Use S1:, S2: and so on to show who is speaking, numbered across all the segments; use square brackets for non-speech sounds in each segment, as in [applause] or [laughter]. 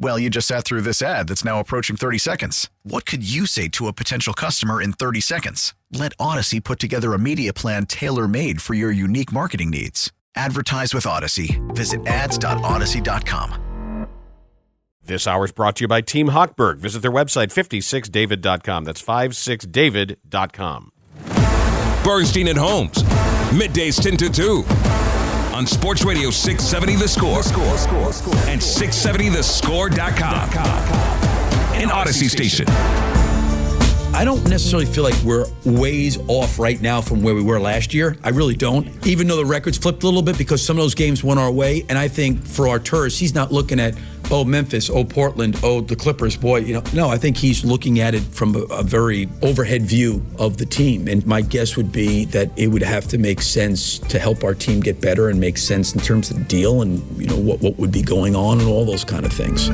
S1: Well, you just sat through this ad that's now approaching 30 seconds. What could you say to a potential customer in 30 seconds? Let Odyssey put together a media plan tailor made for your unique marketing needs. Advertise with Odyssey. Visit ads.odyssey.com.
S2: This hour is brought to you by Team Hochberg. Visit their website, 56david.com. That's 56david.com.
S3: Bernstein and Holmes, middays 10 to 2 on Sports Radio 670 The Score, and 670thescore.com. An Odyssey station.
S4: I don't necessarily feel like we're ways off right now from where we were last year. I really don't. Even though the records flipped a little bit because some of those games went our way. And I think for Arturas, he's not looking at, oh, Memphis, oh, Portland, oh, the Clippers, boy, you know. No, I think he's looking at it from a, a very overhead view of the team. And my guess would be that it would have to make sense to help our team get better and make sense in terms of the deal and, you know, what, what would be going on and all those kind of things.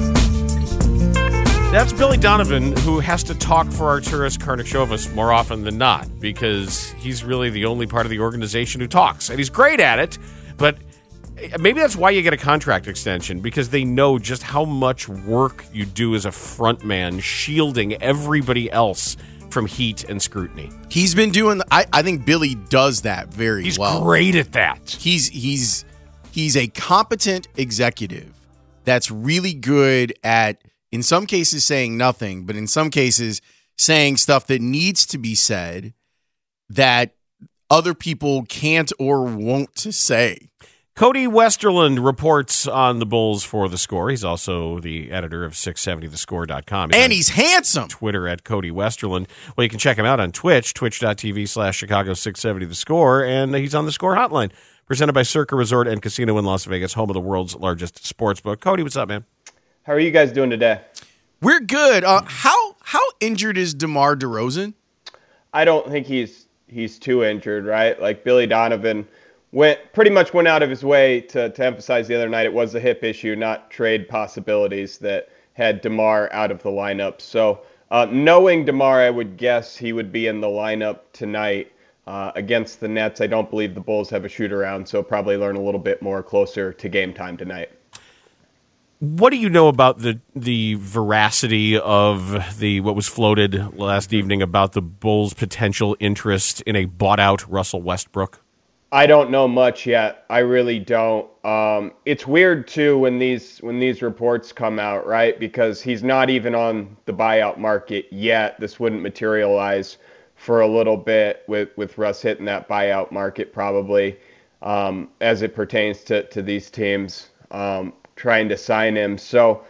S2: That's Billy Donovan, who has to talk for Arturas Karnisovas more often than not because he's really the only part of the organization who talks. And he's great at it, but eh, maybe that's why you get a contract extension because they know just how much work you do as a front man shielding everybody else from heat and scrutiny.
S5: He's been doing I, I think Billy does that very
S2: He's
S5: well.
S2: great at that.
S5: He's he's he's a competent executive that's really good at in some cases saying nothing, but in some cases saying stuff that needs to be said that other people can't or won't to say.
S2: Cody Westerlund reports on the Bulls for the score. He's also the editor of 670thescore.com.
S5: and he's handsome.
S2: Twitter at Cody Westerlund. Well, you can check him out on Twitch, twitch.tv slash Chicago 670 the score, and he's on the score hotline. Presented by Circa Resort and Casino in Las Vegas, home of the world's largest sports book. Cody, what's up, man?
S6: How are you guys doing today?
S5: We're good. Uh, how how injured is DeMar DeRozan?
S6: I don't think he's he's too injured, right? Like Billy Donovan went pretty much went out of his way to, to emphasize the other night it was a hip issue, not trade possibilities that had DeMar out of the lineup. So uh, knowing DeMar, I would guess he would be in the lineup tonight uh, against the Nets. I don't believe the Bulls have a shoot around, so probably learn a little bit more closer to game time tonight.
S2: What do you know about the the veracity of the what was floated last evening about the Bulls' potential interest in a bought out Russell Westbrook?
S6: I don't know much yet. I really don't. Um, it's weird too when these when these reports come out, right? Because he's not even on the buyout market yet. This wouldn't materialize for a little bit with with Russ hitting that buyout market probably um, as it pertains to to these teams. Um, trying to sign him. So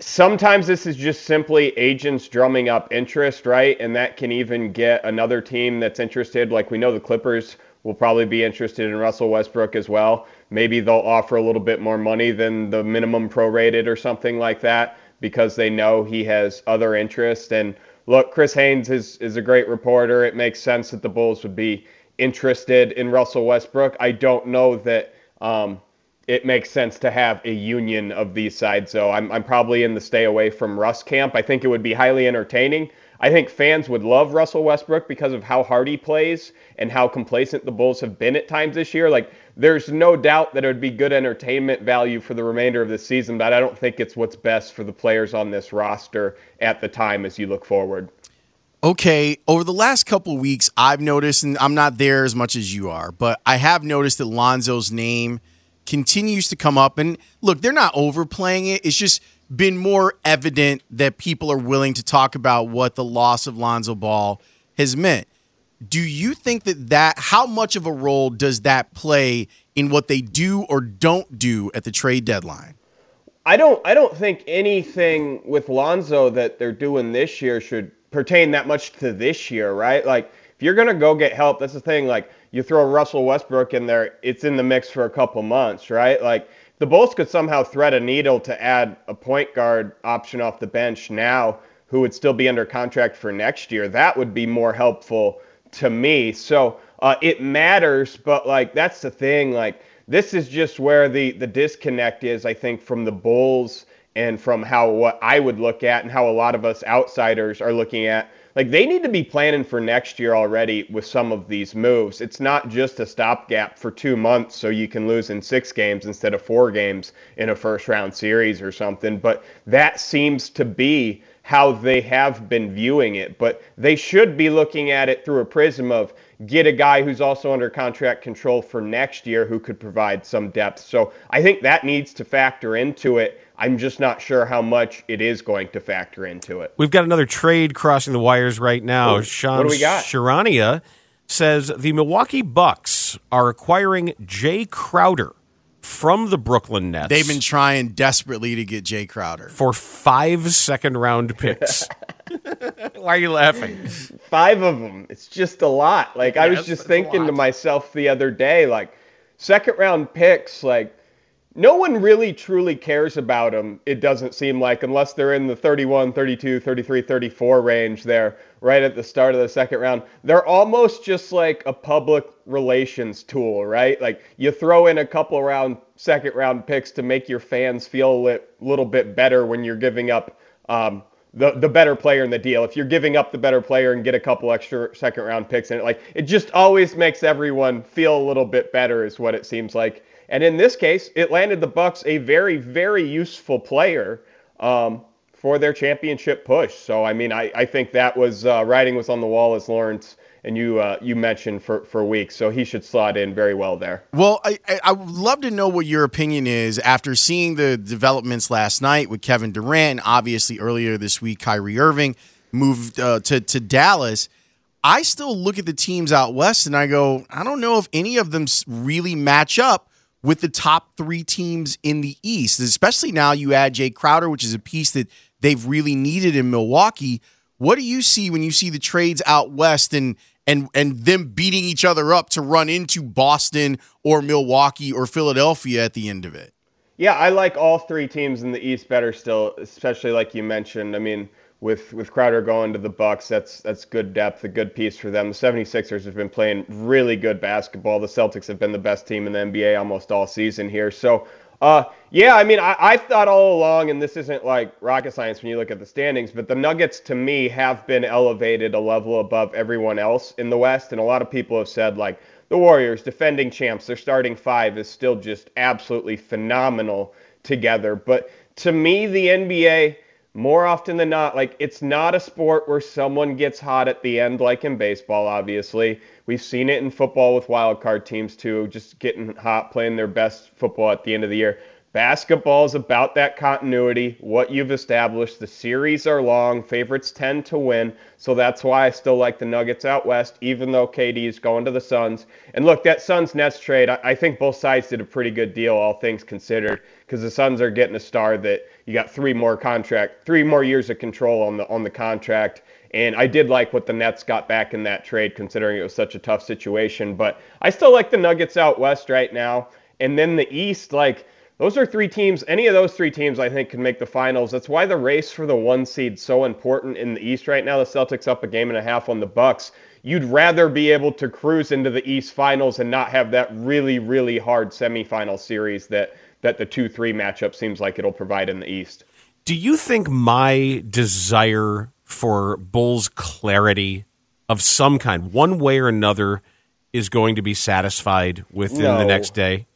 S6: sometimes this is just simply agents drumming up interest, right? And that can even get another team that's interested. Like we know the Clippers will probably be interested in Russell Westbrook as well. Maybe they'll offer a little bit more money than the minimum prorated or something like that because they know he has other interest. And look, Chris Haynes is, is a great reporter. It makes sense that the Bulls would be interested in Russell Westbrook. I don't know that um, it makes sense to have a union of these sides. So I'm, I'm probably in the stay away from Russ camp. I think it would be highly entertaining. I think fans would love Russell Westbrook because of how hard he plays and how complacent the Bulls have been at times this year. Like, there's no doubt that it would be good entertainment value for the remainder of the season, but I don't think it's what's best for the players on this roster at the time as you look forward.
S5: Okay, over the last couple weeks, I've noticed, and I'm not there as much as you are, but I have noticed that Lonzo's name – continues to come up. And look, they're not overplaying it. It's just been more evident that people are willing to talk about what the loss of Lonzo Ball has meant. Do you think that that how much of a role does that play in what they do or don't do at the trade deadline?
S6: I don't I don't think anything with Lonzo that they're doing this year should pertain that much to this year, right? Like if you're gonna go get help, that's the thing. Like you throw Russell Westbrook in there, it's in the mix for a couple months, right? Like the Bulls could somehow thread a needle to add a point guard option off the bench now who would still be under contract for next year. That would be more helpful to me. So uh, it matters, but like that's the thing. Like this is just where the the disconnect is, I think, from the Bulls and from how what I would look at and how a lot of us outsiders are looking at. Like they need to be planning for next year already with some of these moves. It's not just a stopgap for two months so you can lose in six games instead of four games in a first round series or something. But that seems to be how they have been viewing it. But they should be looking at it through a prism of get a guy who's also under contract control for next year who could provide some depth. So I think that needs to factor into it. I'm just not sure how much it is going to factor into it.
S2: We've got another trade crossing the wires right now.
S6: Ooh,
S2: Sean
S6: what do we got?
S2: Charania says the Milwaukee Bucks are acquiring Jay Crowder from the Brooklyn Nets.
S5: They've been trying desperately to get Jay Crowder
S2: for five second round picks. [laughs] [laughs] Why are you laughing?
S6: Five of them. It's just a lot. Like I was just thinking to myself the other day, like second round picks, like no one really truly cares about them. It doesn't seem like unless they're in the 31, 32, 33, 34 range there right at the start of the second round. They're almost just like a public relations tool, right? Like you throw in a couple round second round picks to make your fans feel a li- little bit better when you're giving up um, the the better player in the deal. If you're giving up the better player and get a couple extra second round picks in it, like it just always makes everyone feel a little bit better, is what it seems like. And in this case, it landed the Bucks a very very useful player um, for their championship push. So I mean, I, I think that was uh, writing was on the wall as Lawrence and you uh, you mentioned for for weeks. So he should slot in very well there.
S5: Well, I, I would love to know what your opinion is after seeing the developments last night with Kevin Durant. and Obviously, earlier this week, Kyrie Irving moved uh, to to Dallas. I still look at the teams out west and I go, I don't know if any of them really match up with the top three teams in the East. Especially now you add Jay Crowder, which is a piece that they've really needed in Milwaukee. What do you see when you see the trades out west and and and them beating each other up to run into Boston or Milwaukee or Philadelphia at the end of it?
S6: Yeah, I like all three teams in the East better still, especially like you mentioned. I mean, with with Crowder going to the Bucks, that's that's good depth, a good piece for them. The 76ers have been playing really good basketball. The Celtics have been the best team in the NBA almost all season here. So, uh, yeah, I mean, I, I thought all along, and this isn't like rocket science when you look at the standings, but the Nuggets to me have been elevated a level above everyone else in the West, and a lot of people have said like the Warriors, defending champs, their starting five is still just absolutely phenomenal together. But to me, the NBA, more often than not, like it's not a sport where someone gets hot at the end, like in baseball, obviously. We've seen it in football with wild card teams too, just getting hot, playing their best football at the end of the year. Basketball is about that continuity, what you've established. The series are long, favorites tend to win. So that's why I still like the Nuggets out west, even though KD is going to the Suns. And look, that Suns Nets trade, I, I think both sides did a pretty good deal, all things considered, because the Suns are getting a star that you got three more contract, three more years of control on the on the contract. And I did like what the Nets got back in that trade, considering it was such a tough situation. But I still like the Nuggets out west right now. And then the East, like those are three teams. Any of those three teams, I think, can make the finals. That's why the race for the one seed so important in the East right now. The Celtics up a game and a half on the Bucks. You'd rather be able to cruise into the East finals and not have that really, really hard semifinal series that that the two three matchup seems like it'll provide in the East.
S2: Do you think my desire for Bulls clarity of some kind, one way or another, is going to be satisfied within the next day?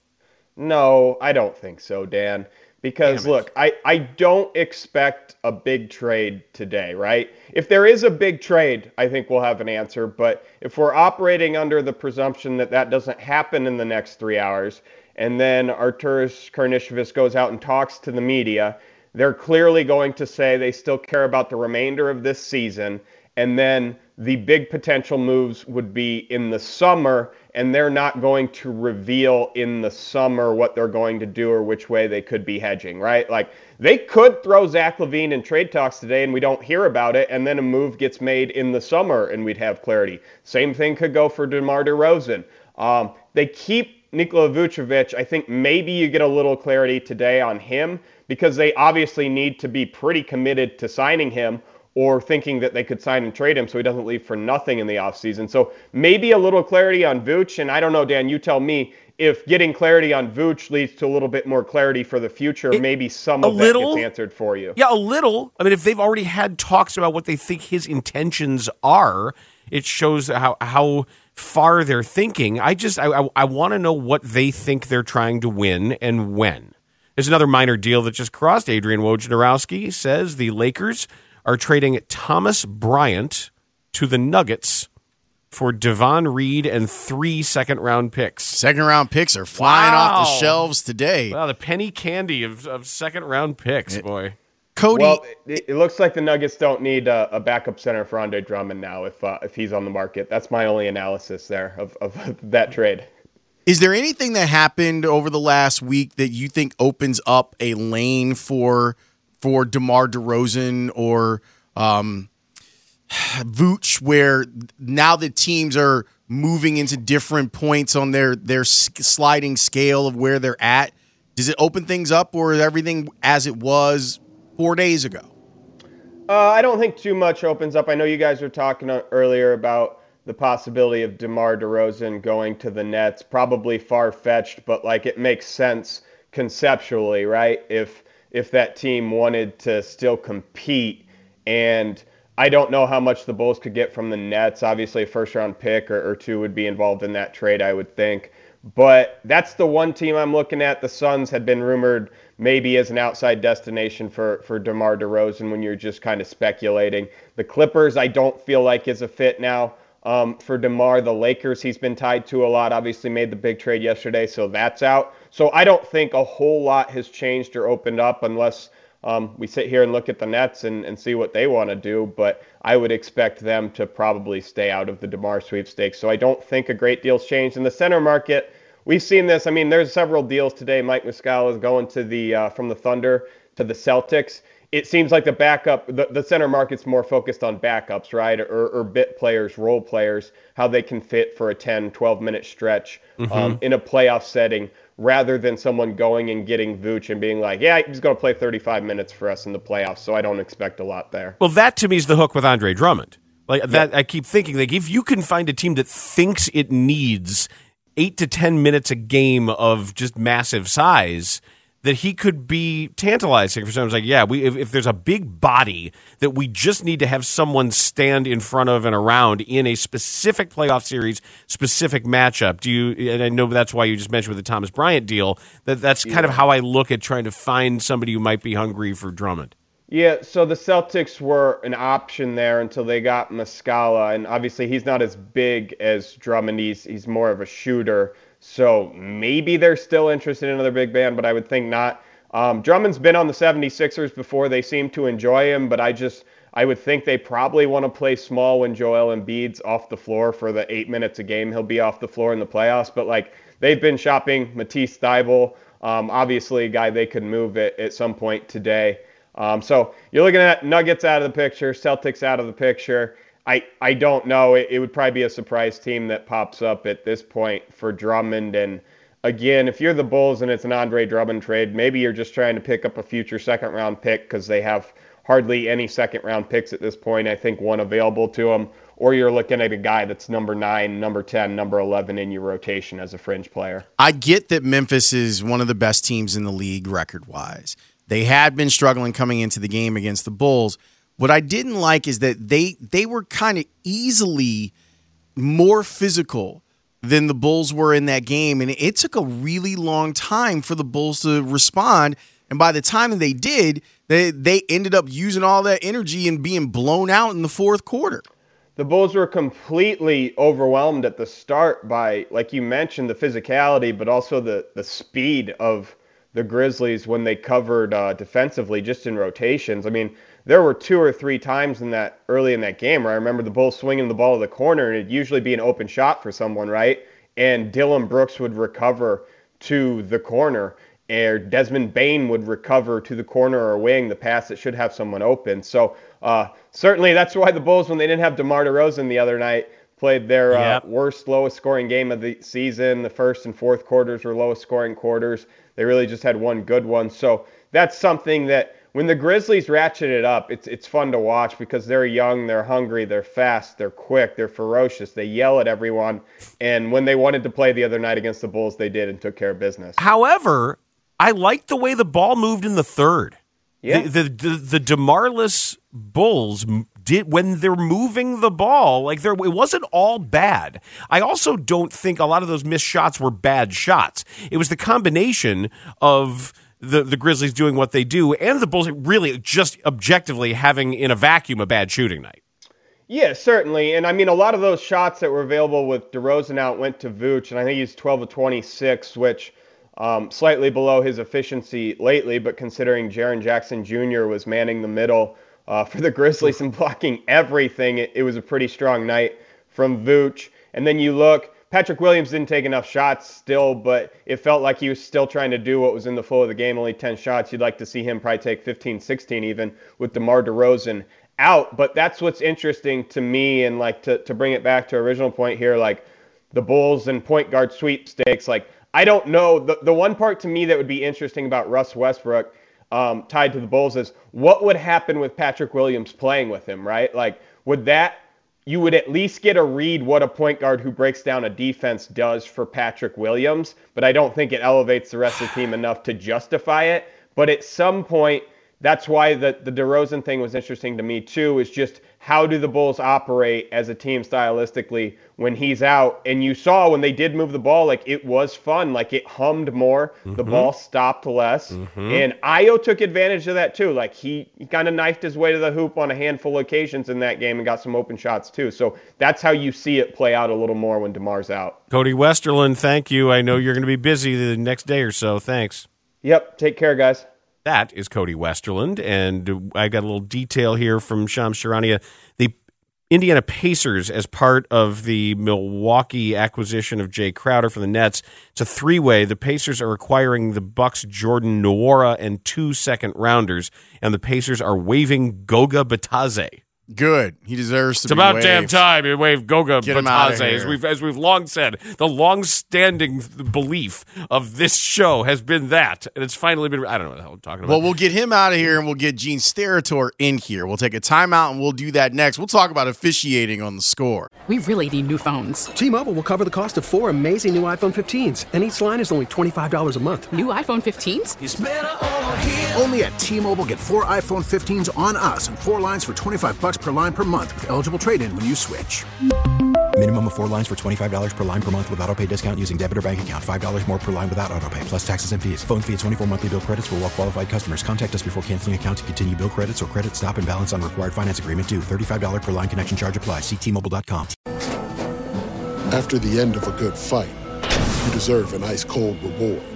S6: No, I don't think so, Dan. Because look, I, I don't expect a big trade today, right? If there is a big trade, I think we'll have an answer. But if we're operating under the presumption that that doesn't happen in the next three hours, and then Arturas Karnisovas goes out and talks to the media, they're clearly going to say they still care about the remainder of this season. And then the big potential moves would be in the summer. and they're not going to reveal in the summer what they're going to do or which way they could be hedging, right? Like they could throw Zach LaVine in trade talks today and we don't hear about it, and then a move gets made in the summer and we'd have clarity. Same thing could go for DeMar DeRozan. Um, they keep Nikola Vucevic. I think maybe you get a little clarity today on him because they obviously need to be pretty committed to signing him or thinking that they could sign and trade him so he doesn't leave for nothing in the offseason. So maybe a little clarity on Vooch. And I don't know, Dan, you tell me if getting clarity on Vooch leads to a little bit more clarity for the future, it, maybe some of little, that gets answered for you.
S2: Yeah, a little. I mean, if they've already had talks about what they think his intentions are, it shows how how far they're thinking. I just I, I, I want to know what they think they're trying to win and when. There's another minor deal that just crossed. Adrian Wojnarowski says the Lakers – are trading Thomas Bryant to the Nuggets for Davon Reed and three second round picks.
S5: Second round picks are flying wow. off the shelves today.
S2: Wow, the penny candy of, of second round picks, it, boy.
S6: Cody, well, it, it, looks like the Nuggets don't need a, a, backup center for Andre Drummond now if uh, if he's on the market. That's my only analysis there of, of [laughs] that trade.
S5: Is there anything that happened over the last week that you think opens up a lane for for DeMar DeRozan or um, [sighs] Vooch, where now the teams are moving into different points on their their sliding scale of where they're at? Does it open things up, or is everything as it was four days ago?
S6: Uh, I don't think too much opens up. I know you guys were talking earlier about the possibility of DeMar DeRozan going to the Nets. Probably far fetched, but like it makes sense conceptually, right? If if that team wanted to still compete. And I don't know how much the Bulls could get from the Nets. Obviously, a first round pick or, or two would be involved in that trade, I would think. But that's the one team I'm looking at. The Suns had been rumored maybe as an outside destination for, for DeMar DeRozan when you're just kind of speculating. The Clippers, I don't feel like is a fit now um, for DeMar. The Lakers, he's been tied to a lot. Obviously, made the big trade yesterday, so that's out. So I don't think a whole lot has changed or opened up unless um, we sit here and look at the Nets and, and see what they want to do. But I would expect them to probably stay out of the DeMar sweepstakes. So I don't think a great deal's changed. In the center market, we've seen this. I mean, there's several deals today. Mike Muscala is going to the uh, from the Thunder to the Celtics it seems like the backup, the, the center market's more focused on backups, right? Or, or bit players, role players, how they can fit for a 10, 12 minute stretch mm-hmm. um, in a playoff setting rather than someone going and getting Vooch and being like, yeah, he's going to play 35 minutes for us in the playoffs, so I don't expect a lot there.
S2: Well, that to me is the hook with Andre Drummond. Like that, I keep thinking like if you can find a team that thinks it needs eight to ten minutes a game of just massive size, that he could be tantalizing for someone. Like, yeah, we if, if, there's a big body that we just need to have someone stand in front of and around in a specific playoff series, specific matchup. Do you? And I know that's why you just mentioned with the Thomas Bryant deal. That that's yeah. kind of how I look at trying to find somebody who might be hungry for Drummond.
S6: Yeah, so the Celtics were an option there until they got Muscala, and obviously he's not as big as Drummond. He's he's more of a shooter. So maybe they're still interested in another big band, but I would think not. Um, Drummond's been on the 76ers before. They seem to enjoy him, but I just I would think they probably want to play small when Joel Embiid's off the floor for the eight minutes a game. He'll be off the floor in the playoffs, but like they've been shopping Matisse Thybulle, um, obviously a guy they could move at, at some point today. Um, so you're looking at Nuggets out of the picture, Celtics out of the picture. I, I don't know. It, it would probably be a surprise team that pops up at this point for Drummond. And again, if you're the Bulls and it's an Andre Drummond trade, maybe you're just trying to pick up a future second round pick because they have hardly any second round picks at this point. I think one available to them. Or you're looking at a guy that's number nine, number 10, number 11 in your rotation as a fringe player.
S5: I get that Memphis is one of the best teams in the league record wise. They had been struggling coming into the game against the Bulls what I didn't like is that they they were kind of easily more physical than the Bulls were in that game, and it took a really long time for the Bulls to respond. And by the time that they did, they they ended up using all that energy and being blown out in the fourth quarter.
S6: The Bulls were completely overwhelmed at the start by, like you mentioned, the physicality, but also the the speed of the Grizzlies when they covered uh, defensively, just in rotations. I mean, there were two or three times in that early in that game where I remember the Bulls swinging the ball to the corner and it'd usually be an open shot for someone, right? and Dillon Brooks would recover to the corner, or Desmond Bane would recover to the corner or wing the pass that should have someone open. So uh, certainly that's why the Bulls, when they didn't have DeMar DeRozan the other night, played their uh, worst, lowest scoring game of the season. The first and fourth quarters were lowest scoring quarters. They really just had one good one. So that's something that when the Grizzlies ratchet it up, it's it's fun to watch because they're young, they're hungry, they're fast, they're quick, they're ferocious. They yell at everyone. And when they wanted to play the other night against the Bulls, they did and took care of business.
S2: However, I liked the way the ball moved in the third.
S6: Yeah.
S2: The the the, the Demarless Bulls did when they're moving the ball like there it wasn't all bad. I also don't think a lot of those missed shots were bad shots. It was the combination of the the Grizzlies doing what they do and the Bulls really just objectively having in a vacuum a bad shooting night.
S6: Yeah, certainly. And I mean, a lot of those shots that were available with DeRozan out went to Vooch, and I think he's 12 of 26, which um, slightly below his efficiency lately. But considering Jaren Jackson Jr. was manning the middle uh, for the Grizzlies and blocking everything, it, it was a pretty strong night from Vooch. And then you look, Patrick Williams didn't take enough shots still, but it felt like he was still trying to do what was in the flow of the game, only 10 shots. You'd like to see him probably take 15, 16 even with DeMar DeRozan out. But that's what's interesting to me, and like to, to bring it back to original point here, like the Bulls and point guard sweepstakes. Like I don't know the the one part to me that would be interesting about Russ Westbrook um, tied to the Bulls is what would happen with Patrick Williams playing with him, right? Like would that you would at least get a read what a point guard who breaks down a defense does for Patrick Williams, but I don't think it elevates the rest of the team enough to justify it. But at some point, that's why the, the DeRozan thing was interesting to me too, is just how do the Bulls operate as a team stylistically when he's out? And you saw when they did move the ball, like it was fun, like it hummed more, the mm-hmm. ball stopped less. Mm-hmm. And Ayo took advantage of that too. Like he, he kind of knifed his way to the hoop on a handful of occasions in that game and got some open shots too. So that's how you see it play out a little more when DeMar's out.
S2: Cody Westerlund, thank you. I know you're going to be busy the next day or so. Thanks.
S6: Yep, take care, guys.
S2: That is Cody Westerlund, and I got a little detail here from Shams Charania. The Indiana Pacers, as part of the Milwaukee acquisition of Jay Crowder for the Nets, it's a three-way. The Pacers are acquiring the Bucks' Jordan Nwora and two second rounders, and the Pacers are waiving Goga Bitadze.
S5: Good. He deserves to be.
S2: It's about
S5: waived.
S2: damn time you wave Goga
S5: Get
S2: Bitadze. As we've as we've long said, the long-standing belief of this show has been that, and it's finally been. I don't know what the hell I'm talking about.
S5: Well, we'll get him out of here and we'll get Gene Steratore in here. We'll take a timeout and we'll do that next. We'll talk about officiating on the score.
S7: We really need new phones.
S8: T-Mobile will cover the cost of four amazing new iPhone 15s, and each line is only $25 a month.
S7: New iPhone 15s?
S9: Only at T-Mobile get four iPhone 15s on us and four lines for 25 bucks per line per month with eligible trade-in when you switch.
S10: Minimum of four lines for $25 per line per month with auto pay discount using debit or bank account. $5 more per line without auto pay, plus taxes and fees. Phone fee 24 monthly bill credits for all well qualified customers. Contact us before canceling account to continue bill credits or credit stop and balance on required finance agreement due. $35 per line connection charge apply. Ctmobile.com.
S11: After the end of a good fight, you deserve an ice cold reward.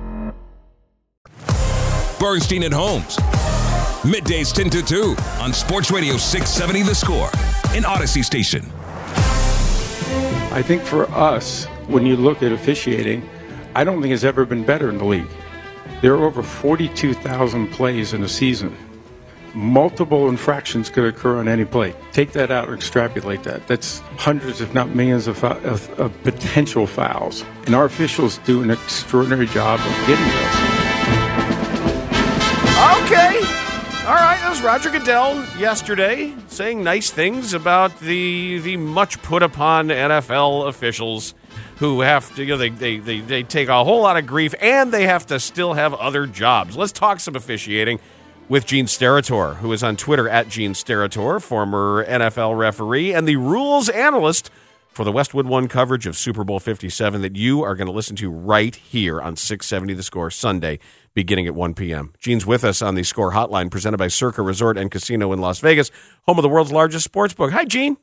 S3: Bernstein and Holmes. Middays 10 to 2 on Sports Radio 670 The Score, an Odyssey station.
S12: I think for us, when you look at officiating, I don't think it's ever been better in the league. There are over 42,000 plays in a season. Multiple infractions could occur on any play. Take that out and extrapolate that. That's hundreds, if not millions, of, of, of potential fouls. And our officials do an extraordinary job of getting those.
S2: All right, that was Roger Goodell yesterday saying nice things about the the much put upon NFL officials who have to, you know, they, they, they, they take a whole lot of grief and they have to still have other jobs. Let's talk some officiating with Gene Steratore, who is on Twitter at Gene Steratore, former NFL referee and the rules analyst for the Westwood One coverage of Super Bowl 57 that you are going to listen to right here on 670 The Score Sunday, beginning at 1 p.m. Gene's with us on the Score Hotline, presented by Circa Resort and Casino in Las Vegas, home of the world's largest sports book. Hi, Gene.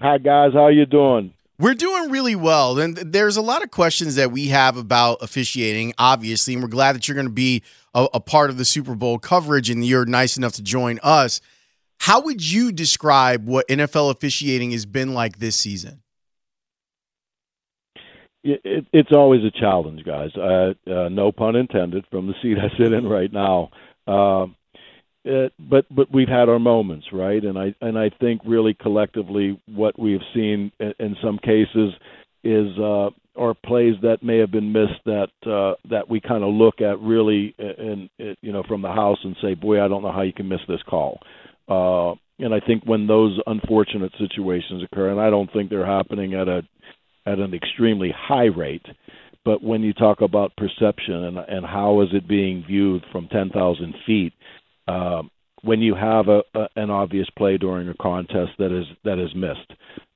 S13: Hi, guys. How are you doing?
S5: We're doing really well. And there's a lot of questions that we have about officiating, obviously, and we're glad that you're going to be a, a part of the Super Bowl coverage and you're nice enough to join us. How would you describe what NFL officiating has been like this season?
S13: It, it's always a challenge, guys. Uh, uh, no pun intended. From the seat [laughs] I sit in right now, uh, it, but but we've had our moments, right? And I and I think really collectively, what we've seen in, in some cases is uh, are plays that may have been missed that uh, that we kind of look at really, and you know, from the house and say, boy, I don't know how you can miss this call. Uh, and I think when those unfortunate situations occur, and I don't think they're happening at a at an extremely high rate, but when you talk about perception and and how is it being viewed from 10,000 feet, uh, when you have a, a an obvious play during a contest that is that is missed,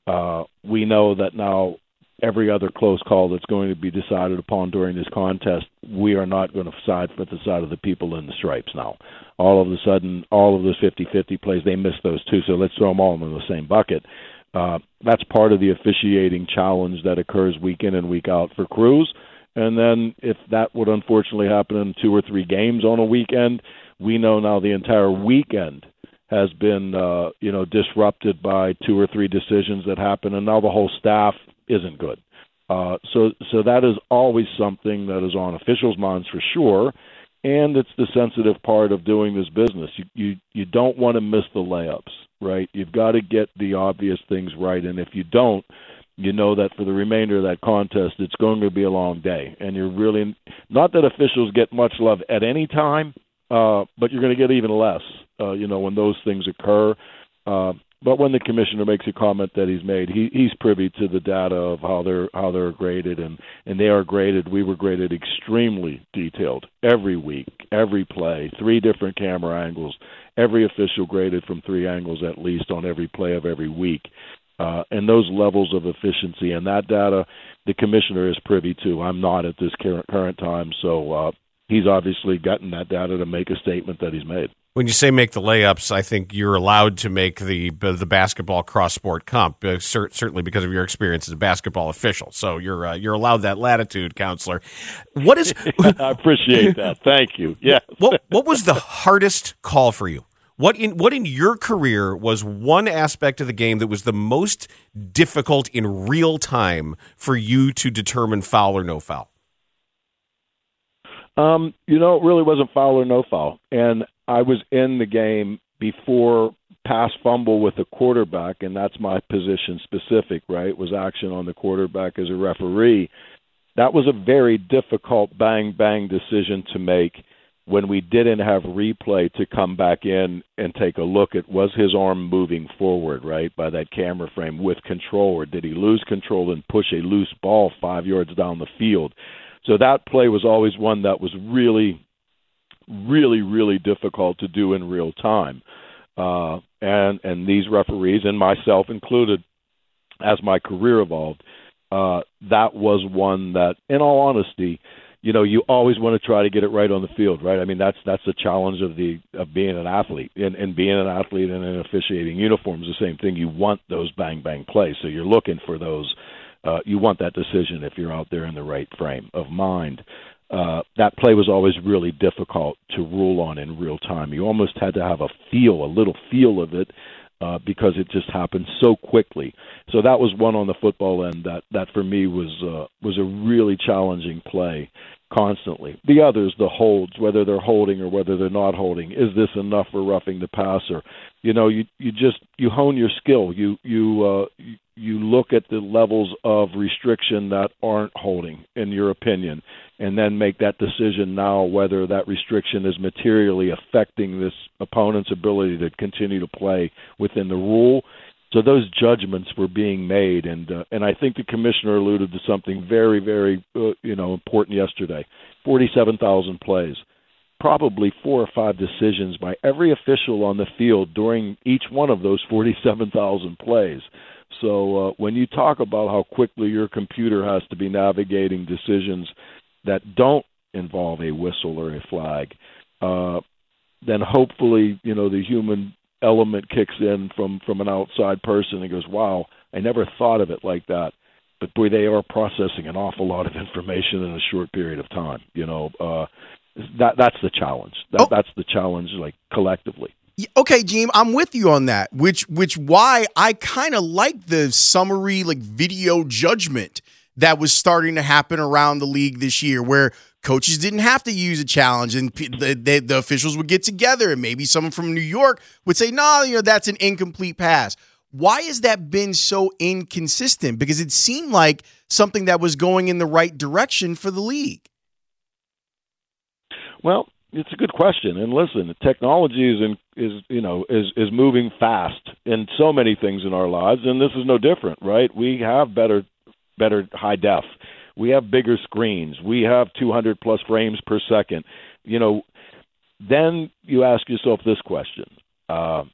S13: uh, we know that now every other close call that's going to be decided upon during this contest, we are not going to side for the side of the people in the stripes now. All of a sudden, all of those 50-50 plays, they miss those two, so let's throw them all in the same bucket. Uh, that's part of the officiating challenge that occurs week in and week out for crews. And then if that would unfortunately happen in two or three games on a weekend, we know now the entire weekend has been uh, you know disrupted by two or three decisions that happen, and now the whole staff isn't good. Uh, so so that is always something that is on officials' minds for sure, and it's the sensitive part of doing this business. You you you don't want to miss the layups, right? You've got to get the obvious things right, and if you don't, you know that for the remainder of that contest, it's going to be a long day, and you're really not that officials get much love at any time, uh, but you're going to get even less, uh, you know, when those things occur. Uh, but when the commissioner makes a comment that he's made, he, he's privy to the data of how they're how they're graded, and and they are graded. We were graded extremely detailed every week, every play, three different camera angles, every official graded from three angles at least on every play of every week, uh, and those levels of efficiency and that data, the commissioner is privy to. I'm not at this current current time, so uh, he's obviously gotten that data to make a statement that he's made
S2: when you say make the layups, I think you're allowed to make the the basketball cross sport comp, uh, cer- certainly because of your experience as a basketball official. So you're uh, you're allowed that latitude, counselor. What is? [laughs]
S13: I appreciate that. Thank you. [laughs] Yeah.
S2: what What was the hardest call for you? What in what in your career was one aspect of the game that was the most difficult in real time for you to determine foul or no foul?
S13: Um, you know, it really wasn't foul or no foul, and I was in the game before pass fumble with a quarterback, and that's my position specific, right? Was action on the quarterback as a referee. That was a very difficult bang bang decision to make when we didn't have replay to come back in and take a look at was his arm moving forward, right, by that camera frame with control, or did he lose control and push a loose ball five yards down the field? So that play was always one that was really really, really difficult to do in real time. Uh, and and these referees and myself included, as my career evolved, uh, that was one that, in all honesty, you know, you always want to try to get it right on the field, right? I mean, that's that's the challenge of the of being an athlete, and, and being an athlete in an officiating uniform is the same thing. You want those bang bang plays, so you're looking for those. Uh, you want that decision if you're out there in the right frame of mind uh, that play was always really difficult to rule on in real time. You almost had to have a feel, a little feel of it, uh, because it just happened so quickly. So that was one on the football end that that for me was uh, was a really challenging play constantly. The others, the holds, whether they're holding or whether they're not holding, is this enough for roughing the passer? You know, you you just you hone your skill. You you uh, you look at the levels of restriction that aren't holding, in your opinion, and then make that decision now whether that restriction is materially affecting this opponent's ability to continue to play within the rule. So those judgments were being made, and uh, and I think the commissioner alluded to something very, very uh, you know important yesterday. Forty-seven thousand plays, probably four or five decisions by every official on the field during each one of those forty-seven thousand plays. So uh, when you talk about how quickly your computer has to be navigating decisions that don't involve a whistle or a flag, uh, then hopefully you know the human element kicks in from from an outside person and goes, "Wow, I never thought of it like that." But boy, they are processing an awful lot of [laughs] information in a short period of time. You know, uh, that that's the challenge. That, oh. That's the challenge, like collectively.
S5: Okay, Jim, I'm with you on that. Which which why I kind of like the summary like video judgment that was starting to happen around the league this year, where coaches didn't have to use a challenge, and the, the, the officials would get together, and maybe someone from New York would say, "No, nah, you know that's an incomplete pass." Why has that been so inconsistent? Because it seemed like something that was going in the right direction for the league.
S13: Well, it's a good question. And listen, technology is in, is you know is is moving fast in so many things in our lives, and this is no different, right? We have better better high def. We have bigger screens. We have 200 plus frames per second. You know, then you ask yourself this question: uh,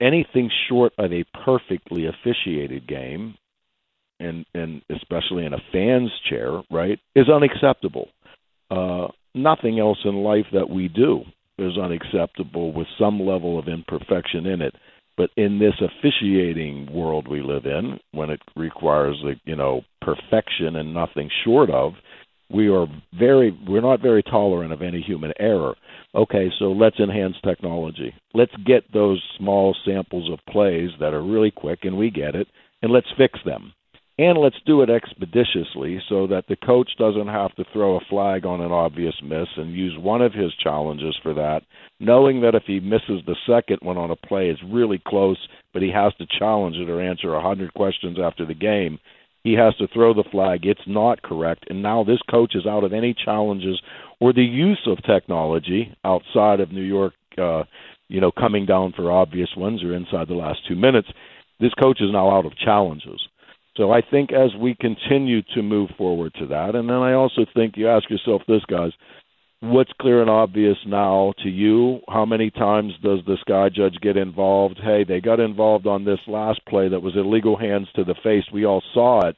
S13: anything short of a perfectly officiated game, and and especially in a fan's chair, right, is unacceptable. Uh, nothing else in life that we do is unacceptable with some level of imperfection in it. But in this officiating world we live in, when it requires you know perfection and nothing short of, we are very we're not very tolerant of any human error. Okay, so let's enhance technology. Let's get those small samples of plays that are really quick and we get it, and let's fix them. And let's do it expeditiously so that the coach doesn't have to throw a flag on an obvious miss and use one of his challenges for that, knowing that if he misses the second one on a play, it's really close, but he has to challenge it or answer a hundred questions after the game. He has to throw the flag. It's not correct. And now this coach is out of any challenges or the use of technology outside of New York, uh, you know, coming down for obvious ones or inside the last two minutes. This coach is now out of challenges. So I think as we continue to move forward to that, and then I also think you ask yourself this, guys, what's clear and obvious now to you? How many times does the sky judge get involved? Hey, they got involved on this last play that was illegal hands to the face. We all saw it.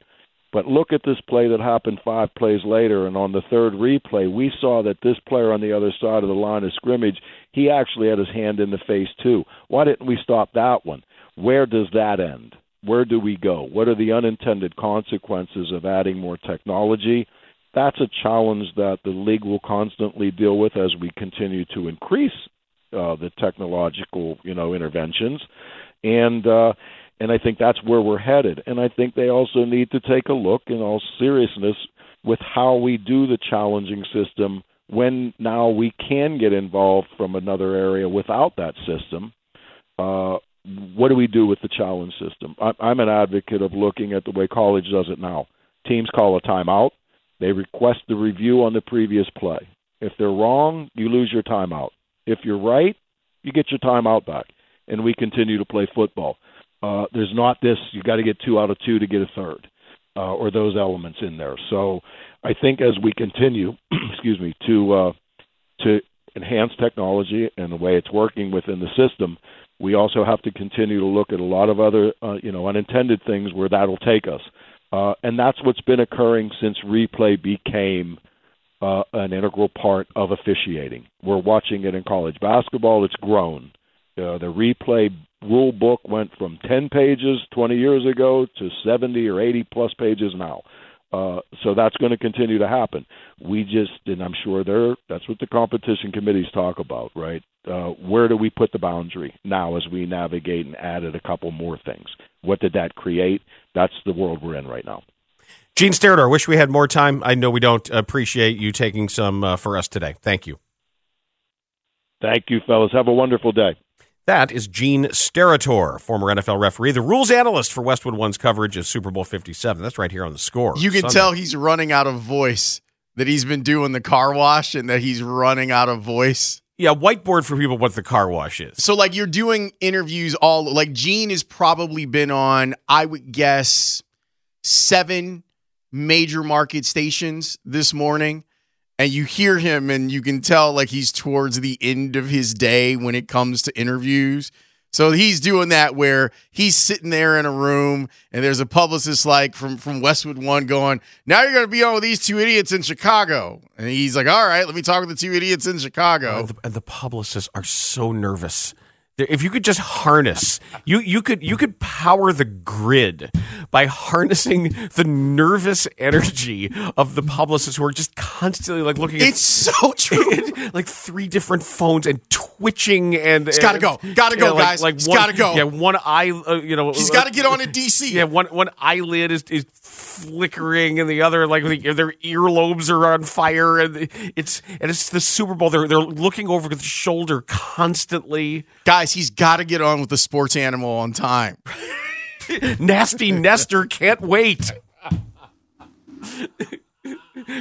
S13: But look at this play that happened five plays later, and on the third replay, we saw that this player on the other side of the line of scrimmage, he actually had his hand in the face too. Why didn't we stop that one? Where does that end? Where do we go? What are the unintended consequences of adding more technology? That's a challenge that the league will constantly deal with as we continue to increase uh, the technological, you know, interventions, and uh, and I think that's where we're headed. And I think they also need to take a look, in all seriousness, with how we do the challenging system when now we can get involved from another area without that system. Uh, what do we do with the challenge system? I'm an advocate of looking at the way college does it now. Teams call a timeout. They request the review on the previous play. If they're wrong, you lose your timeout. If you're right, you get your timeout back, and we continue to play football. Uh, there's not this you got to get two out of two to get a third, uh, or those elements in there. So I think as we continue, [clears throat] excuse me, to uh, to enhance technology and the way it's working within the system, we also have to continue to look at a lot of other, uh, you know, unintended things where that'll take us. Uh, and that's what's been occurring since replay became uh, an integral part of officiating. We're watching it in college basketball. It's grown. Uh, the replay rule book went from 10 pages 20 years ago to 70 or 80 plus pages now. Uh, so that's going to continue to happen. We just, and I'm sure they're, that's what the competition committees talk about, right? Uh, where do we put the boundary now as we navigate and added a couple more things? What did that create? That's the world we're in right now.
S2: Gene Steratore, wish we had more time. I know we don't appreciate you taking some uh, for us today. Thank you.
S13: Thank you, fellas. Have a wonderful day.
S2: That is Gene Steratore, former NFL referee, the rules analyst for Westwood One's coverage of Super Bowl 57. That's right here on the score.
S5: You can
S2: Sunday.
S5: tell he's running out of voice. That he's been doing the car wash and that he's running out of voice.
S2: Yeah, whiteboard for people what the car wash is.
S5: So like you're doing interviews all like Gene has probably been on, I would guess, seven major market stations this morning. And you hear him and you can tell like he's towards the end of his day when it comes to interviews. So he's doing that where he's sitting there in a room and there's a publicist like from from Westwood One going, "Now you're going to be on with these two idiots in Chicago." And he's like, "All right, let me talk with the two idiots in Chicago."
S2: The, and the publicists are so nervous. If you could just harness, you you could you could power the grid by harnessing the nervous energy of the publicists who are just constantly like looking. At it's
S5: so true. [laughs]
S2: like three different phones and twitching and
S5: It's gotta
S2: and-
S5: go. Gotta go,
S2: like-
S5: guys.
S2: Like
S5: It's
S2: one,
S5: gotta go.
S2: Yeah, one eye. Uh, you know,
S5: He's got to get on in DC.
S2: Yeah, one one eyelid is, is flickering, and the other like the, their earlobes are on fire, and it's and it's the Super Bowl. They're they're looking over the shoulder constantly.
S5: Guys, he's got to get on with the sports animal on time. [laughs]
S2: Nasty Nestor can't wait.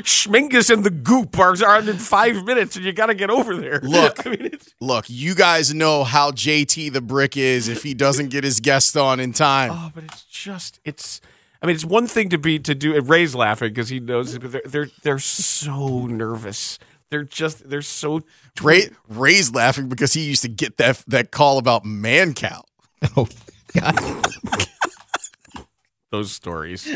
S2: Schmingus and the Goop are, are in five minutes, and you got to get over there.
S5: Look, [laughs]
S2: I mean, it's,
S5: look, you guys know how JT the Brick is if he doesn't get his guest on in time.
S2: oh, but it's just it's. I mean, it's one thing to be to do. And Ray's laughing because he knows, but they're they're they're so nervous. They're just they're so
S5: Ray Ray's laughing because he used to get that that call about Mancow. [laughs]
S14: Oh, God. [laughs]
S2: those stories.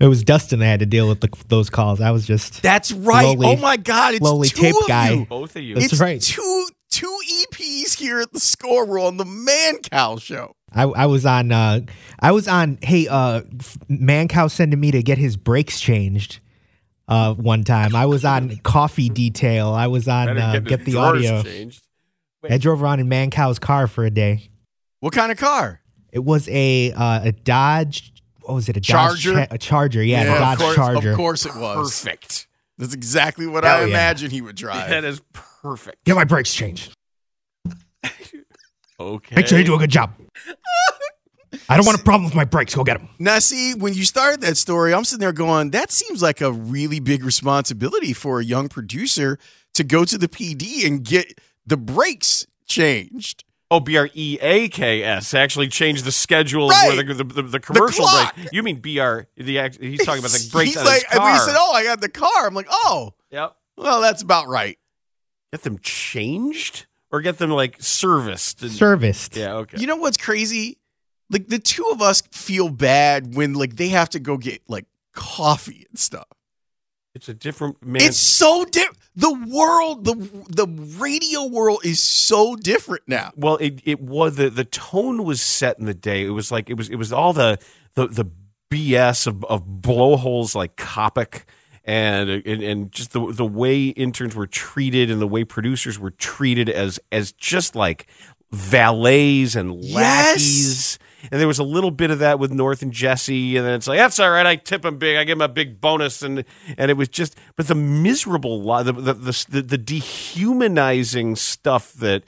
S14: It was Dustin that had to deal with the, those calls. I was just
S5: That's right.
S14: Lowly-
S5: oh my God, it's
S14: lowly
S5: two
S14: tape
S5: of
S14: guy.
S5: you.
S2: Both of you.
S14: That's
S5: it's
S14: right.
S5: two two EPs here at the score. We're on the Mancow show.
S14: I, I was on uh I was on hey uh f- Mancow sending me to get his brakes changed uh one time. I was on [laughs] coffee detail. I was on
S2: Better
S14: uh,
S2: get
S14: get, the audio.
S2: changed.
S14: I drove around in Mancow's car for a day.
S5: What kind of car?
S14: It was a uh, a Dodge what was it? A
S5: Charger?
S14: Dodge Cha- a Charger, yeah,
S5: Yeah,
S14: a Dodge
S5: course,
S14: Charger.
S5: Of course it was.
S2: Perfect.
S5: That's exactly what
S14: Hell
S5: I
S14: yeah.
S5: imagine he would drive.
S2: That is perfect.
S14: Get my brakes changed. [laughs]
S2: Okay.
S14: Make sure you do a good job. [laughs] I don't want a problem with my brakes. Go get them.
S5: Now, see, when you started that story, I'm sitting there going, that seems like a really big responsibility for a young producer to go to the PD and get the brakes changed.
S2: Oh, B R E A K S actually changed the schedule
S5: Right.
S2: of where the, the, the, the commercial
S5: clock.
S2: break. You mean B R? The act- he's talking about the [laughs] brakes
S5: He's
S2: on
S5: like,
S2: his
S5: and when
S2: car.
S5: he said, "Oh, I got the car," I'm like, "Oh,
S2: Yep.
S5: well, that's about right."
S2: Get them changed or get them like serviced. and-
S14: Serviced.
S2: Yeah. Okay.
S5: You know what's crazy? Like the two of us feel bad when like they have to go get like coffee and stuff.
S2: it's a different man.
S5: It's so different. The world, the the radio world is so different now.
S2: well, it it was the the tone was set in the day. It was like it was it was all the the the BS of of blowholes like Kopic. And, and and just the the way interns were treated and the way producers were treated as as just like valets and lackeys. And there was a little bit of that with North and Jesse, and then it's like that's all right. I tip him big. I give him a big bonus, and and it was just, but the miserable, the the the, the dehumanizing stuff that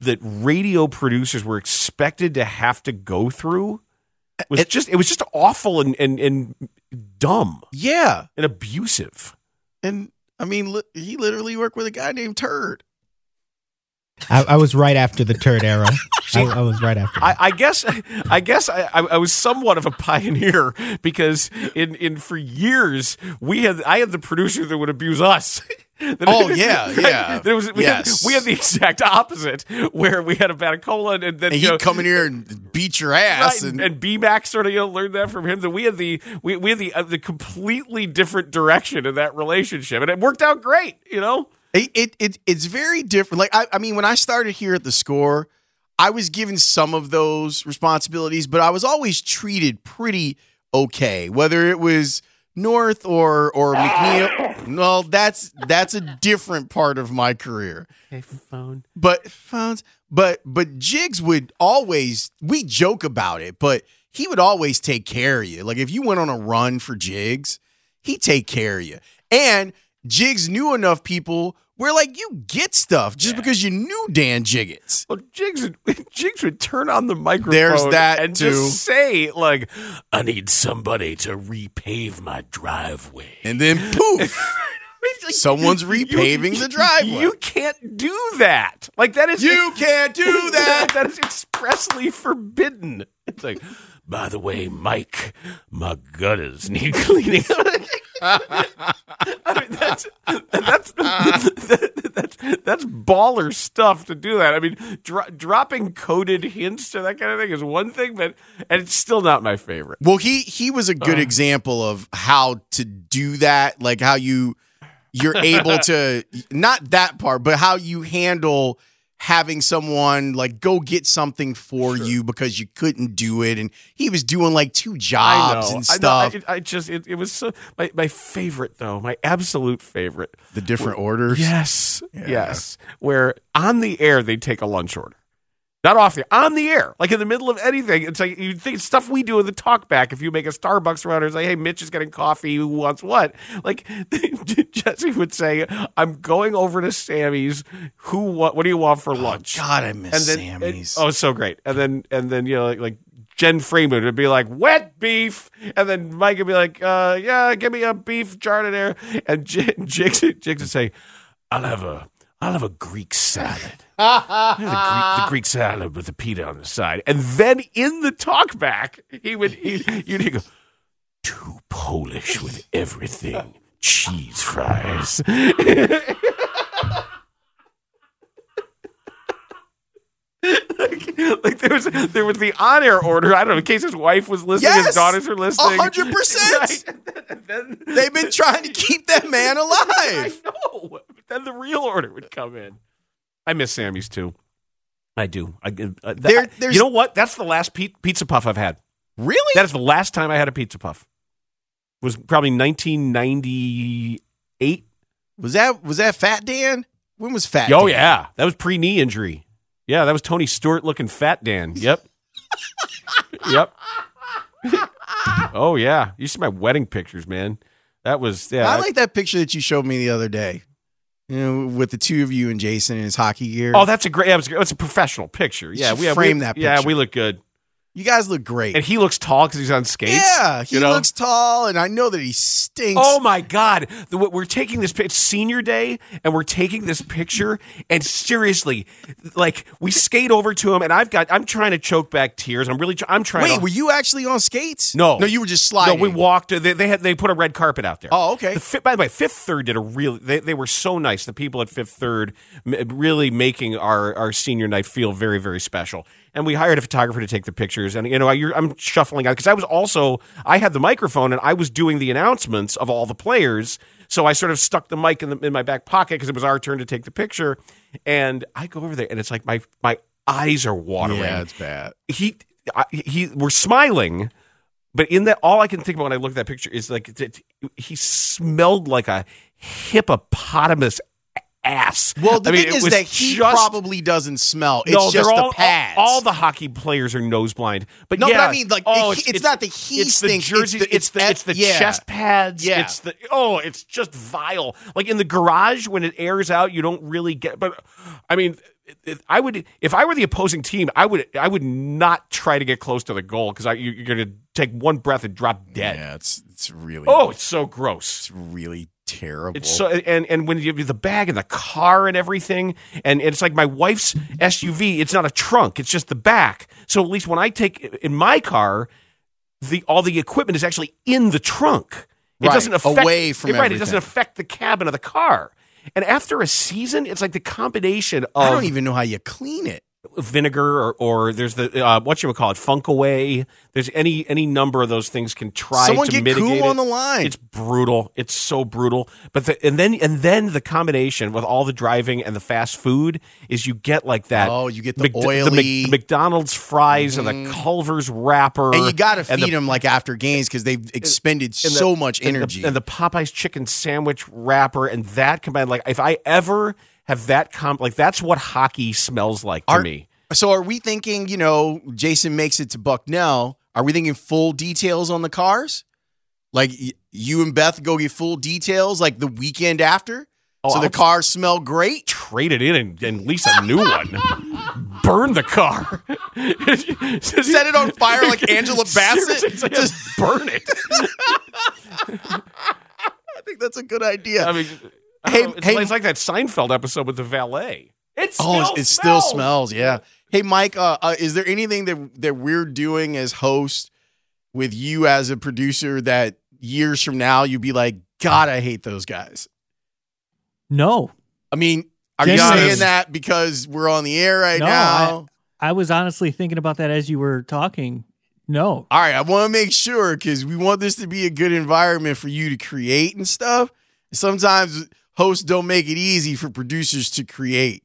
S2: that radio producers were expected to have to go through was just it was just awful and and and dumb
S5: Yeah,
S2: and abusive.
S5: and I mean, li- he literally worked with a guy named Turd.
S14: I, I was right after the turd era. I, I was right after.
S2: I, I guess I guess I, I I was somewhat of a pioneer because in, in for years we had I had the producer that would abuse us. [laughs] That-
S5: Oh, [laughs] yeah,
S2: right?
S5: yeah.
S2: There was, we,
S5: Yes.
S2: had, we had the exact opposite where we had a Batacola and, and then
S5: And
S2: you
S5: he'd
S2: know,
S5: come in here and beat your ass.
S2: Right,
S5: and,
S2: and, B Max sort of you know learned that from him. That we had the we, we had the uh, the completely different direction in that relationship, and it worked out great. You know,
S5: it, it, it it's very different. Like I, I mean, when I started here at the score, I was given some of those responsibilities, but I was always treated pretty okay. Whether it was North or or [laughs] McNeil, no, that's that's a different part of my career.
S2: hey phone.
S5: But phones, but but Jigs would always we joke about it, but he would always take care of you. Like if you went on a run for Jigs, he'd take care of you. And Jigs knew enough people where like you get stuff just because you knew Dan Jiggetts.
S2: Well, Jigs would, [laughs] Jigs would turn on the microphone
S5: There's that,
S2: and
S5: too.
S2: just say like, "I need somebody to repave my driveway."
S5: And then poof, [laughs] someone's repaving the driveway.
S2: You can't do that. Like that is
S5: You can't do [laughs] that.
S2: that is expressly forbidden. It's like, by the way, Mike, my gutters need cleaning. [laughs] I mean, that's that's that's that's baller stuff to do that. I mean, dro- dropping coded hints to that kind of thing is one thing, but and it's still not my favorite.
S5: Well, he he was a good
S2: Uh.
S5: example of how to do that, like how you you're able to not that part, but how you handle having someone like go get something for you because you couldn't do it and he was doing like two jobs
S2: I
S5: and
S2: I
S5: stuff.
S2: I, I just it, it was so my my favorite though, my absolute favorite.
S5: the different orders.
S2: Yes, yes. Where on the air they take a lunch order, not off the on the air, like in the middle of anything. It's like you think it's stuff we do in the talkback. If you make a Starbucks order, it's like, hey, Mitch is getting coffee. Who wants what? Like [laughs] Jesse would say, I'm going over to Sammy's. Who what? What do you want for lunch?
S5: God, I miss
S2: and then,
S5: Sammy's.
S2: and- oh, so great. And then and then you know like, like Jen Freeman would be like wet beef, and then Mike would be like, uh, yeah, give me a beef giardiniera, and J- [laughs] Jigs Jigs would say, I'll have a I'll have a Greek salad. The, Greek, the Greek salad with the pita on the side, and then in the talkback, he would he, you'd go too Polish with everything. Cheese fries. like, [laughs] like there was there was the on air order. I don't know in case his wife was listening, his daughters were listening.
S5: hundred percent. [laughs] They've been trying to keep that man [laughs] alive.
S2: No, but then the real order would come in. I miss Sammy's too. I do. I, uh, that-
S5: There- there's-
S2: you know what? That's the last pe- pizza puff I've had.
S5: Really?
S2: That is the last time I had a pizza puff. Was probably 1998.
S5: Was that was that Fat Dan? When was Fat?
S2: Oh
S5: Dan?
S2: yeah, that was pre knee injury. Yeah, that was Tony Stewart looking fat Dan. Yep. [laughs] yep. [laughs] oh yeah, you see my wedding pictures, man. That was yeah.
S5: I like that picture that you showed me the other day. You know, with the two of you and Jason in his hockey gear.
S2: Oh, that's a great. That was, it's a professional picture. Yeah, we have
S5: frame
S2: we,
S5: that
S2: Yeah, we look good.
S5: You guys look great.
S2: And he looks tall because he's on skates.
S5: yeah, he
S2: you know?
S5: looks tall, and I know that he stinks.
S2: Oh my God! The- We're taking this. It's senior day, and we're taking this picture. And seriously, like we skate over to him, and I've got. I'm trying to choke back tears. I'm really. I'm trying.
S5: Wait,
S2: to,
S5: were you actually on skates?
S2: No,
S5: no, you were just sliding.
S2: No, we walked. They, they had. They put a red carpet out there.
S5: Oh, okay.
S2: The, by the way, Fifth Third did a really. They, they were so nice. The people at Fifth Third really making our our senior night feel very very special. And we hired a photographer to take the pictures. And you know, I, you're, I'm shuffling out because I was also I had the microphone and I was doing the announcements of all the players. So I sort of stuck the mic in, the, in my back pocket because it was our turn to take the picture. And I go over there and it's like my my eyes are watering
S5: Yeah, it's bad.
S2: he I, he we're smiling but in that all i can think about when i look at that picture is like that he smelled like a hippopotamus ass
S5: Well, the
S2: I
S5: thing
S2: it
S5: is that he
S2: just-
S5: probably doesn't smell. It's
S2: no,
S5: just
S2: they're
S5: the
S2: all,
S5: pads.
S2: All, all the hockey players are nose blind. But
S5: No,
S2: yeah,
S5: but I mean, like,
S2: oh,
S5: it- it's not he
S2: it's the
S5: stinks, it's
S2: jerseys,
S5: the-
S2: it's the
S5: it's
S2: it's the
S5: yeah.
S2: chest pads.
S5: Yeah.
S2: It's the oh, it's just vile. Like in the garage when it airs out, you don't really get. But I mean, I would if I were the opposing team, I would I would not try to get close to the goal because you, you're going to take one breath and drop dead.
S5: Yeah, it's it's really
S2: Oh, it's so gross.
S5: it's really terrible.
S2: It's so and and when you have the bag and the car and everything, and it's like my wife's SUV. It's not a trunk; it's just the back. So at least when I take in my car, the all the equipment is actually in the trunk. It
S5: Right,
S2: doesn't affect
S5: away from
S2: right. It doesn't affect the cabin of the car. And after a season, it's like the combination of
S5: I don't even know how you clean it.
S2: Vinegar or, or there's the uh, what you would call it funk away there's any any number of those things can try
S5: Someone
S2: to
S5: get
S2: mitigate
S5: cool
S2: it.
S5: on the line.
S2: it's brutal it's so brutal but the, and then and then the combination with all the driving and the fast food is you get like that
S5: Oh, you get the
S2: Mc-
S5: oily- Mm-hmm.
S2: Mc- McDonald's fries and the Culver's wrapper
S5: And you got to
S2: and
S5: feed
S2: the-
S5: them like after games because they've expended
S2: and the-
S5: so much
S2: and the-
S5: energy.
S2: and the, Popeyes chicken sandwich wrapper and that combined like if I ever have that comp like that's what hockey smells like to
S5: Are-
S2: me
S5: so are we thinking? You know, Jason makes it to Bucknell. Are we thinking full details on the cars? Like y- you and Beth go get full details like the weekend after,
S2: Oh,
S5: so the
S2: I'll-
S5: cars smell great.
S2: Trade it in and, and lease a new one. Burn the car. [laughs]
S5: Set it on fire like Angela [laughs] Bassett.
S2: Seriously, just burn it. [laughs]
S5: I think that's a good idea.
S2: I mean,
S5: Hey,
S2: it's,
S5: hey-
S2: like, it's like that Seinfeld episode with the valet. It still
S5: oh, it's- it still
S2: smells.
S5: smells. Yeah. Hey, Mike, uh, uh, is there anything that that we're doing as host with you as a producer that years from now you'd be like, God, I hate those guys?
S15: No.
S5: I mean, are
S2: Be
S5: you saying that because we're on the air right
S15: No,
S5: now?
S15: I was honestly thinking about that as you were talking. No.
S5: All right, I want to make sure because we want this to be a good environment for you to create and stuff. Sometimes hosts don't make it easy for producers to create.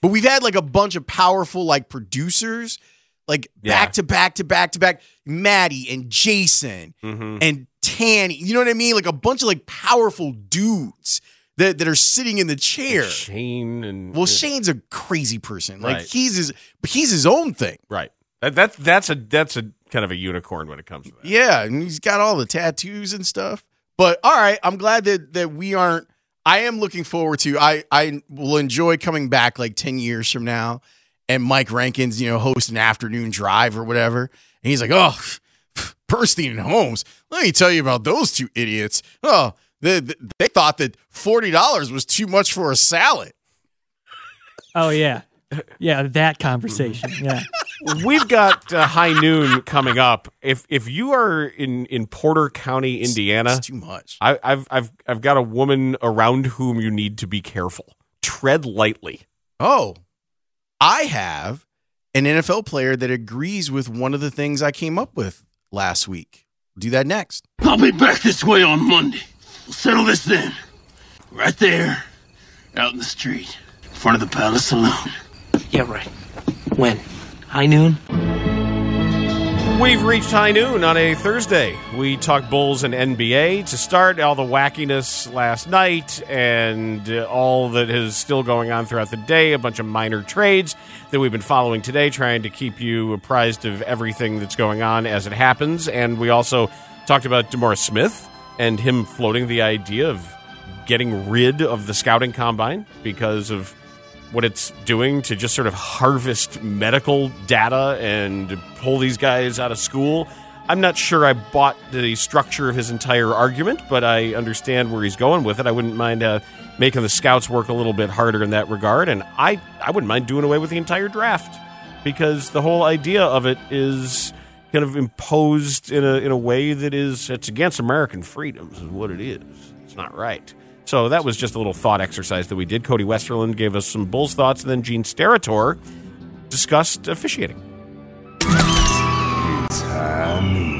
S5: But we've had like a bunch of powerful like producers, like
S2: Yeah.
S5: back to back to back to back, Maddie and Jason
S2: Mhm.
S5: and Tanny. You know what I mean? Like a bunch of like powerful dudes that, that are sitting in the chair.
S2: Shane and
S5: Well, Shane's a crazy person. Like
S2: Right.
S5: he's his he's his own thing.
S2: right. That, that that's a that's a kind of a unicorn when it comes to that.
S5: Yeah, and he's got all the tattoos and stuff. But all right, I'm glad that that we aren't. I am looking forward to. I I will enjoy coming back like ten years from now, and Mike Rankins, you know, host an afternoon drive or whatever, and he's like, oh. Bernstein and Holmes. Let me tell you about those two idiots. Oh, they, they thought that forty dollars was too much for a salad.
S15: Oh yeah. Yeah, that conversation. Yeah.
S2: We've got uh, high noon coming up. If if you are in in Porter County, Indiana,
S5: It's too much.
S2: I, I've I've I've got a woman around whom you need to be careful. Tread lightly.
S5: Oh, I have an NFL player that agrees with one of the things I came up with last week. Do that next.
S16: I'll be back this way on Monday. We'll settle this then. Right there, out in the street, in front of the Palace Saloon.
S17: Yeah, right. When? High noon?
S2: We've reached high noon on a Thursday. We talked Bulls and NBA to start all the wackiness last night and uh, all that is still going on throughout the day. A bunch of minor trades that we've been following today, trying to keep you apprised of everything that's going on as it happens. And we also talked about DeMaurice Smith and him floating the idea of getting rid of the scouting combine because of what it's doing to just sort of harvest medical data and pull these guys out of school. I'm not sure I bought the structure of his entire argument, but I understand where he's going with it. I wouldn't mind uh, making the scouts work a little bit harder in that regard, and I, I wouldn't mind doing away with the entire draft because the whole idea of it is kind of imposed in a in a way that is it's against American freedoms is what it is. It's not right. So that was just a little thought exercise that we did. Cody Westerlund gave us some Bulls thoughts, and then Gene Steratore discussed officiating.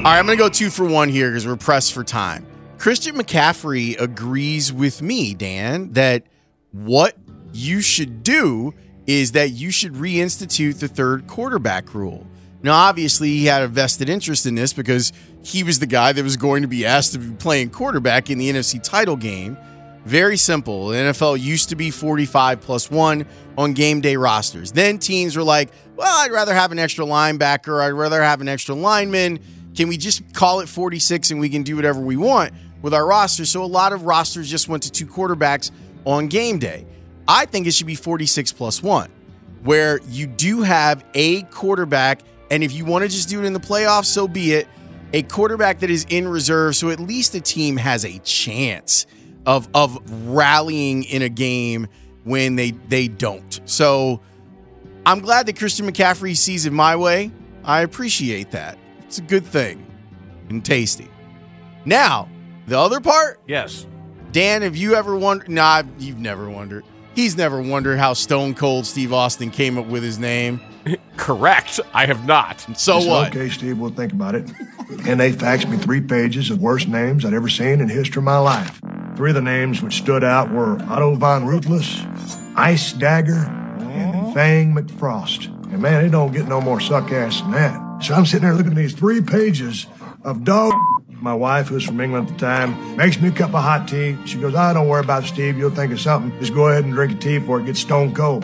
S5: All right, I'm going to go two for one here because we're pressed for time. Christian McCaffrey agrees with me, Dan, that what you should do is that you should reinstitute the third quarterback rule. Now, obviously, he had a vested interest in this because he was the guy that was going to be asked to be playing quarterback in the NFC title game. Very simple. The NFL used to be 45 plus one on game day rosters. Then teams were like, well, I'd rather have an extra linebacker. I'd rather have an extra lineman. Can we just call it 46 and we can do whatever we want with our roster? So a lot of rosters just went to two quarterbacks on game day. I think it should be 46 plus one, where you do have a quarterback. And if you want to just do it in the playoffs, so be it. A quarterback that is in reserve, so at least the team has a chance of of rallying in a game when they they don't. So I'm glad that Christian McCaffrey sees it my way. I appreciate that. It's a good thing and tasty. Now, the other part,
S2: Yes.
S5: Dan, have you ever wondered? Nah, you've never wondered. He's never wondered how Stone Cold Steve Austin came up with his name. [laughs]
S2: Correct. I have not.
S5: So
S18: said,
S5: what?
S18: Okay, Steve, we'll think about it. And they faxed me three pages of worst names I'd ever seen in history of my life. Three of the names which stood out were Otto von Ruthless, Ice Dagger, and Fang McFrost. And man, it don't get no more suck ass than that. So I'm sitting there looking at these three pages of dog. My wife, who's from England at the time, makes me a cup of hot tea. She goes, "Ah, don't worry about it, Steve. You'll think of something. Just go ahead and drink a tea before it gets stone cold."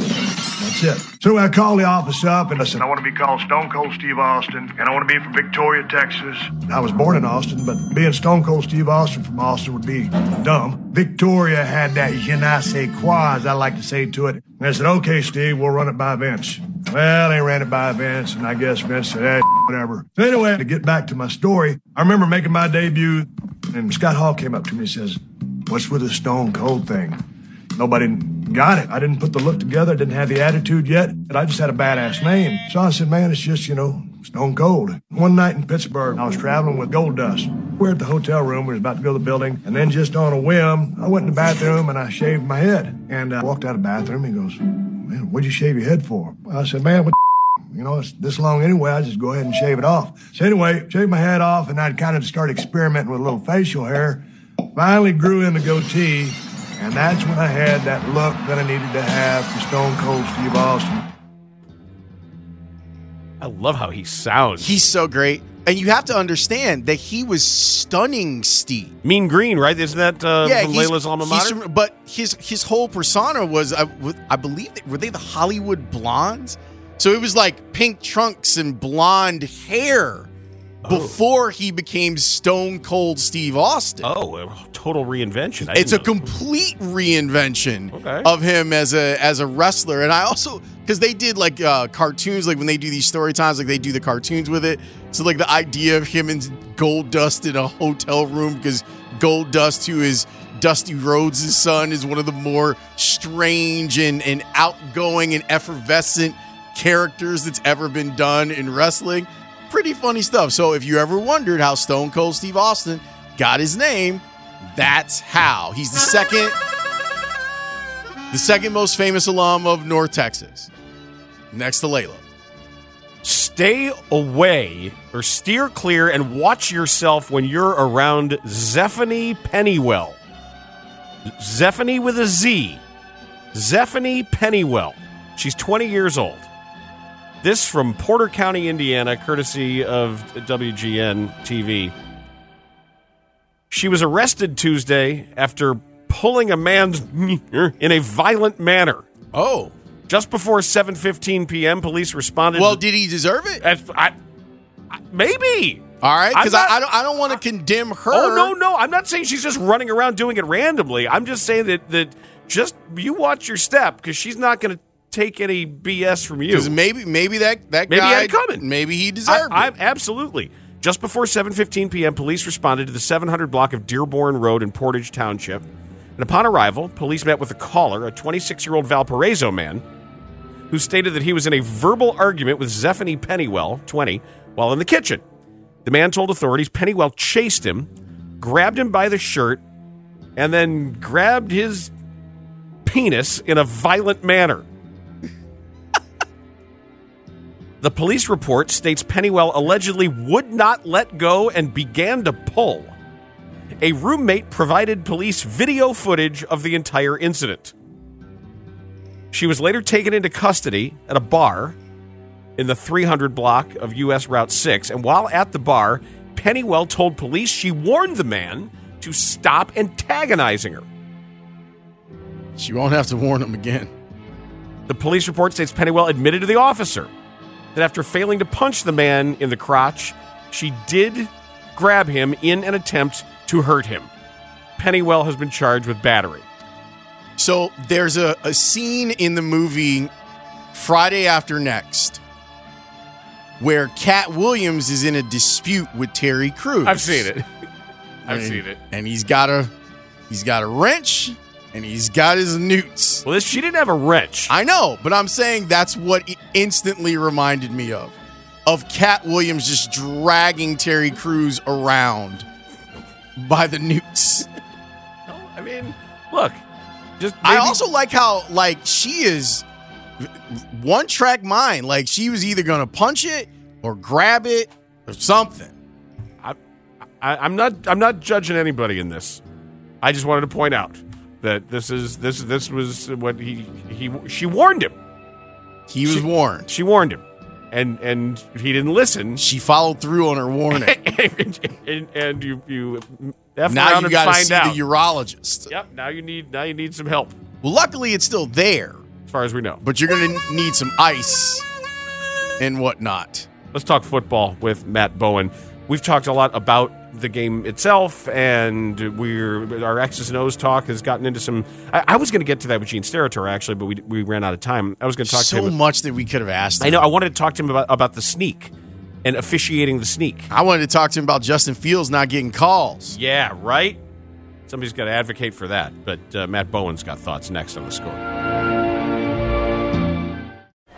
S18: That's it. So I called the office up and I said, I want to be called Stone Cold Steve Austin, and I want to be from Victoria, Texas. I was born in Austin, but being Stone Cold Steve Austin from Austin would be dumb. Victoria had that je ne sais quoi, as I like to say to it. And I said, okay, Steve, we'll run it by Vince. Well, they ran it by Vince, and I guess Vince said, eh, whatever. So anyway, to get back to my story, I remember making my debut, and Scott Hall came up to me and says, what's with the Stone Cold thing? Nobody got it. I didn't put the look together, didn't have the attitude yet, but I just had a badass name. So I said, man, it's just, you know, stone cold. One night in Pittsburgh, I was traveling with Goldust. We're at the hotel room, we was about to go to the building, and then just on a whim, I went in the bathroom and I shaved my head. And I walked out of the bathroom, he goes, man, what'd you shave your head for? I said, man, what you know, it's this long anyway. I just go ahead and shave it off. So anyway, shaved my head off, and I'd kind of start experimenting with a little facial hair. Finally grew in the goatee, and that's when I had that look that I needed to have for Stone Cold Steve Austin.
S2: I love how he sounds.
S5: He's so great. And you have to understand that he was stunning Steve.
S2: Mean Green, right? Isn't that uh, from Layla's alma mater?
S5: from- but his his whole persona was, I, I believe, were they the Hollywood blondes? So it was like pink trunks and blonde hair before he became Stone Cold Steve Austin.
S2: Oh, a total reinvention. I
S5: it's a complete reinvention
S2: Okay.
S5: of him as a as a wrestler and i also because they did like uh cartoons like when they do these story times like they do the cartoons with it so like the idea of him and Goldust in a hotel room because Goldust who is dusty rhodes' son is one of the more strange and, and outgoing and effervescent characters that's ever been done in wrestling pretty funny stuff so if you ever wondered how stone cold steve austin got his name that's how. He's the second the second most famous alum of North Texas. Next to Layla.
S2: Stay away or steer clear and watch yourself when you're around Zephany Pennywell. Zephany with a Z. Zephany Pennywell. She's 20 years old. This from Porter County, Indiana, courtesy of WGN TV. She was arrested Tuesday after pulling a man's [laughs] in a violent manner.
S5: Oh.
S2: Just before 7:15 p.m., police responded.
S5: Well, did he deserve it?
S2: I, I, maybe.
S5: All right, because I, I don't I don't want to condemn her.
S2: Oh no, no, I'm not saying she's just running around doing it randomly. I'm just saying that that just you watch your step because she's not going to take any BS from you.
S5: Because maybe maybe that that
S2: Maybe
S5: guy
S2: coming.
S5: Maybe he deserved
S2: I,
S5: it.
S2: I, absolutely. Just before 7:15 p.m., police responded to the 700 block of Dearborn Road in Portage Township. And upon arrival, police met with a caller, a 26-year-old Valparaiso man, who stated that he was in a verbal argument with Zephany Pennywell, 20, while in the kitchen. The man told authorities Pennywell chased him, grabbed him by the shirt, and then grabbed his penis in a violent manner. The police report states Pennywell allegedly would not let go and began to pull. A roommate provided police video footage of the entire incident. She was later taken into custody at a bar in the 300 block of US Route 6, and while at the bar, Pennywell told police she warned the man to stop antagonizing her.
S5: She won't have to warn him again.
S2: The police report states Pennywell admitted to the officer that after failing to punch the man in the crotch, she did grab him in an attempt to hurt him. Pennywell has been charged with battery.
S5: So there's a, a scene in the movie Friday After Next where Katt Williams is in a dispute with Terry Crews.
S2: I've seen it. [laughs] I've
S5: And-
S2: seen it.
S5: And he's got a he's got a wrench and he's got his newts.
S2: Well, this, she didn't have a wrench.
S5: I know, but I'm saying that's what instantly reminded me of. Of Katt Williams just dragging Terry Crews around by the newts.
S2: I mean, look, just
S5: I also like how like she is one track mind. Like she was either gonna punch it or grab it or something.
S2: I, I'm not. I'm not judging anybody in this. I just wanted to point out that this is this this was what he he she warned him.
S5: He was
S2: She-
S5: warned.
S2: She warned him, and and he didn't listen.
S5: She followed through on her warning. [laughs]
S2: and, and you you F
S5: now you got to see
S2: out.
S5: the urologist.
S2: Yep. Now you need now you need some help.
S5: Well, luckily it's still there.
S2: as far as we know.
S5: But you're going to need some ice and whatnot.
S2: Let's talk football with Matt Bowen. We've talked a lot about the game itself, and we're our X's and O's talk has gotten into some. I, I was going to get to that with Gene Steratore actually, but we, we ran out of time. I was going to talk
S5: so
S2: to him.
S5: So much that we could have asked. Him.
S2: I know. I wanted to talk to him about, about the sneak and officiating the sneak.
S5: I wanted to talk to him about Justin Fields not getting calls.
S2: Yeah, right. Somebody's got to advocate for that. But uh, Matt Bowen's got thoughts next on the score.